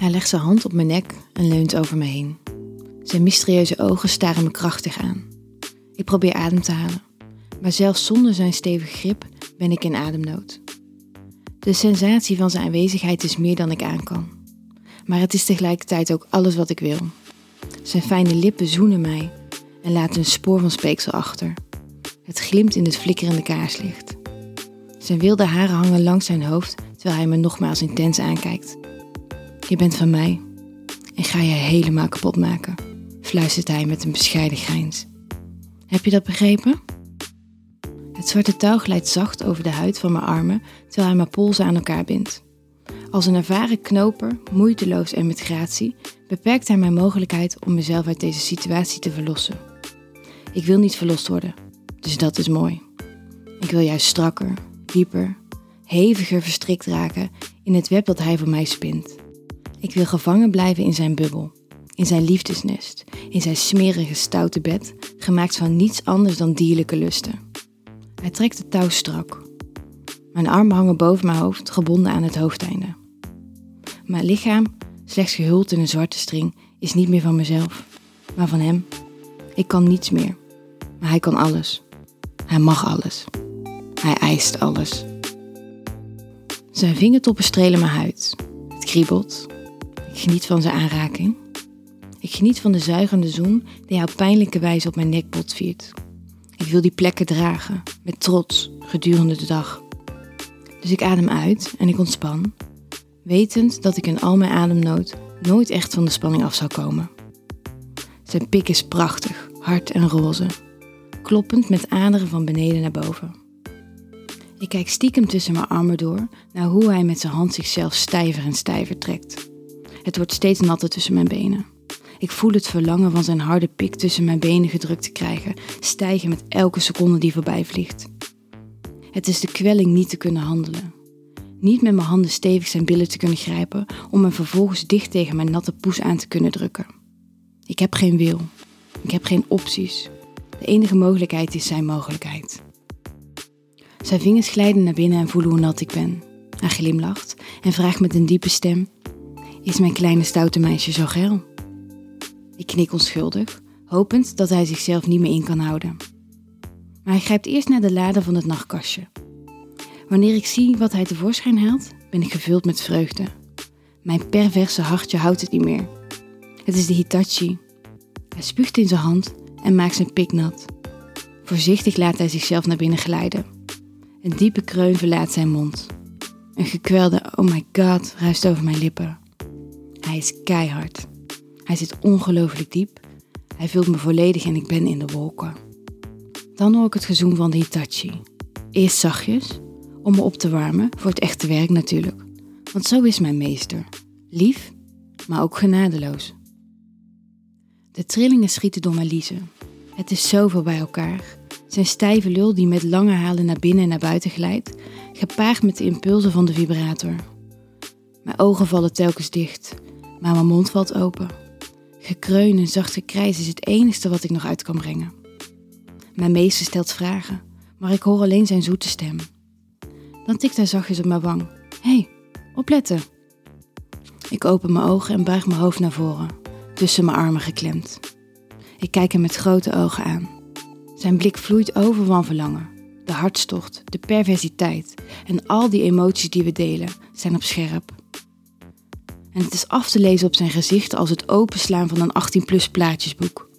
Hij legt zijn hand op mijn nek en leunt over me heen. Zijn mysterieuze ogen staren me krachtig aan. Ik probeer adem te halen, maar zelfs zonder zijn stevige grip ben ik in ademnood. De sensatie van zijn aanwezigheid is meer dan ik aan kan. Maar het is tegelijkertijd ook alles wat ik wil. Zijn fijne lippen zoenen mij en laten een spoor van speeksel achter. Het glimt in het flikkerende kaarslicht. Zijn wilde haren hangen langs zijn hoofd terwijl hij me nogmaals intens aankijkt. Je bent van mij en ga je helemaal kapot maken, fluistert hij met een bescheiden grijns. Heb je dat begrepen? Het zwarte touw glijdt zacht over de huid van mijn armen terwijl hij mijn polsen aan elkaar bindt. Als een ervaren knoper, moeiteloos en met gratie, beperkt hij mijn mogelijkheid om mezelf uit deze situatie te verlossen. Ik wil niet verlost worden, dus dat is mooi. Ik wil juist strakker, dieper, heviger verstrikt raken in het web dat hij voor mij spint. Ik wil gevangen blijven in zijn bubbel, in zijn liefdesnest, in zijn smerige stoute bed, gemaakt van niets anders dan dierlijke lusten. Hij trekt het touw strak. Mijn armen hangen boven mijn hoofd, gebonden aan het hoofdeinde. Mijn lichaam, slechts gehuld in een zwarte string, is niet meer van mezelf, maar van hem. Ik kan niets meer, maar hij kan alles. Hij mag alles. Hij eist alles. Zijn vingertoppen strelen mijn huid. Het kriebelt. Ik geniet van zijn aanraking. Ik geniet van de zuigende zoen die hij op pijnlijke wijze op mijn nek botviert. Ik wil die plekken dragen, met trots, gedurende de dag. Dus ik adem uit en ik ontspan, wetend dat ik in al mijn ademnood nooit echt van de spanning af zou komen. Zijn pik is prachtig, hard en roze, kloppend met aderen van beneden naar boven. Ik kijk stiekem tussen mijn armen door naar hoe hij met zijn hand zichzelf stijver en stijver trekt. Het wordt steeds natter tussen mijn benen. Ik voel het verlangen van zijn harde pik tussen mijn benen gedrukt te krijgen, stijgen met elke seconde die voorbij vliegt. Het is de kwelling niet te kunnen handelen. Niet met mijn handen stevig zijn billen te kunnen grijpen om hem vervolgens dicht tegen mijn natte poes aan te kunnen drukken. Ik heb geen wil. Ik heb geen opties. De enige mogelijkheid is zijn mogelijkheid. Zijn vingers glijden naar binnen en voelen hoe nat ik ben. Hij glimlacht en vraagt met een diepe stem: Is mijn kleine stoute meisje zo geil? Ik knik onschuldig, hopend dat hij zichzelf niet meer in kan houden. Maar hij grijpt eerst naar de lade van het nachtkastje. Wanneer ik zie wat hij tevoorschijn haalt, ben ik gevuld met vreugde. Mijn perverse hartje houdt het niet meer. Het is de Hitachi. Hij spuugt in zijn hand en maakt zijn pik nat. Voorzichtig laat hij zichzelf naar binnen glijden. Een diepe kreun verlaat zijn mond. Een gekwelde oh my god ruist over mijn lippen. Hij is keihard. Hij zit ongelooflijk diep. Hij vult me volledig en ik ben in de wolken. Dan hoor ik het gezoem van de Hitachi. Eerst zachtjes, om me op te warmen, voor het echte werk natuurlijk. Want zo is mijn meester. Lief, maar ook genadeloos. De trillingen schieten door mijn liezen. Het is zoveel bij elkaar. Zijn stijve lul die met lange halen naar binnen en naar buiten glijdt, gepaard met de impulsen van de vibrator. Mijn ogen vallen telkens dicht, maar mijn mond valt open. Gekreun en zachte krijs is het enige wat ik nog uit kan brengen. Mijn meester stelt vragen, maar ik hoor alleen zijn zoete stem. Dan tikt hij zachtjes op mijn wang. Hé, hey, opletten! Ik open mijn ogen en buig mijn hoofd naar voren, tussen mijn armen geklemd. Ik kijk hem met grote ogen aan. Zijn blik vloeit over van verlangen. De hartstocht, de perversiteit en al die emoties die we delen zijn op scherp. En het is af te lezen op zijn gezicht als het openslaan van een 18-plus plaatjesboek.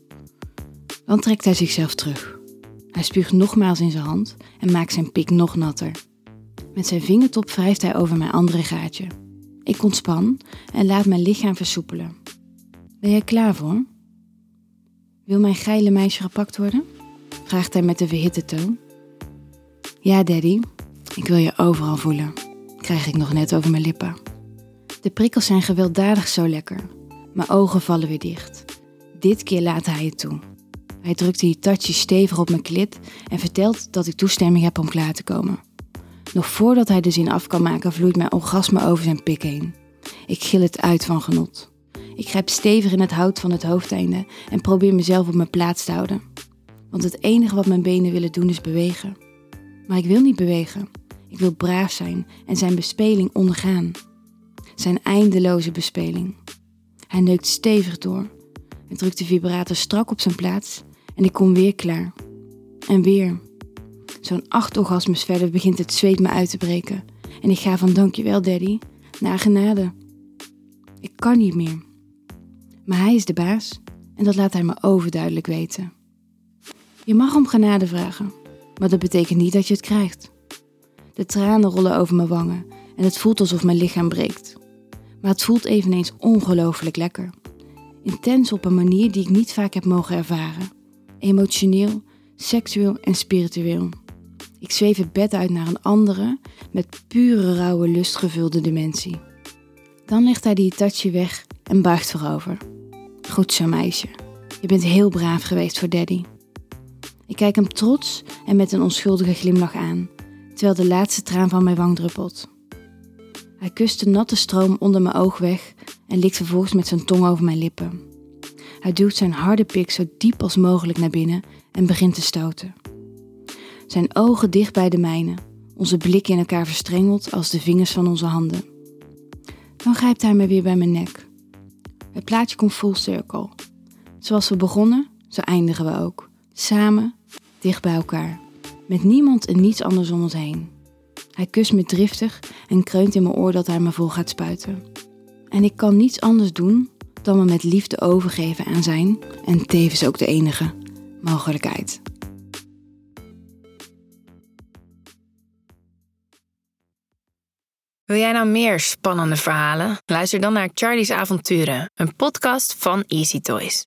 Dan trekt hij zichzelf terug. Hij spuugt nogmaals in zijn hand en maakt zijn pik nog natter. Met zijn vingertop wrijft hij over mijn andere gaatje. Ik ontspan en laat mijn lichaam versoepelen. Ben jij klaar voor? Wil mijn geile meisje gepakt worden? vraagt hij met een verhitte toon. Ja, daddy, ik wil je overal voelen, krijg ik nog net over mijn lippen. De prikkels zijn gewelddadig zo lekker. Mijn ogen vallen weer dicht. Dit keer laat hij het toe. Hij drukt de Hitachi stevig op mijn klit en vertelt dat ik toestemming heb om klaar te komen. Nog voordat hij de zin af kan maken, vloeit mijn orgasme over zijn pik heen. Ik gil het uit van genot. Ik grijp stevig in het hout van het hoofdeinde en probeer mezelf op mijn plaats te houden. Want het enige wat mijn benen willen doen is bewegen. Maar ik wil niet bewegen. Ik wil braaf zijn en zijn bespeling ondergaan. Zijn eindeloze bespeling. Hij neukt stevig door. Hij drukt de vibrator strak op zijn plaats en ik kom weer klaar. En weer. Zo'n acht orgasmes verder begint het zweet me uit te breken. En ik ga van dankjewel daddy naar genade. Ik kan niet meer. Maar hij is de baas en dat laat hij me overduidelijk weten. Je mag om genade vragen, maar dat betekent niet dat je het krijgt. De tranen rollen over mijn wangen en het voelt alsof mijn lichaam breekt. Maar het voelt eveneens ongelooflijk lekker. Intens op een manier die ik niet vaak heb mogen ervaren. Emotioneel, seksueel en spiritueel. Ik zweef het bed uit naar een andere, met pure rauwe lust gevulde dimensie. Dan legt hij die Itachi weg en buigt voorover. Goed zo, meisje. Je bent heel braaf geweest voor daddy. Ik kijk hem trots en met een onschuldige glimlach aan, terwijl de laatste traan van mijn wang druppelt. Hij kust de natte stroom onder mijn oog weg en likt vervolgens met zijn tong over mijn lippen. Hij duwt zijn harde pik zo diep als mogelijk naar binnen en begint te stoten. Zijn ogen dicht bij de mijne, onze blikken in elkaar verstrengeld als de vingers van onze handen. Dan grijpt hij me weer bij mijn nek. Het plaatje komt full circle. Zoals we begonnen, zo eindigen we ook. Samen, dicht bij elkaar. Met niemand en niets anders om ons heen. Hij kust me driftig en kreunt in mijn oor dat hij me vol gaat spuiten. En ik kan niets anders doen dan me met liefde overgeven aan zijn en tevens ook de enige mogelijkheid. Wil jij nou meer spannende verhalen? Luister dan naar Charlie's Avonturen, een podcast van Easy Toys.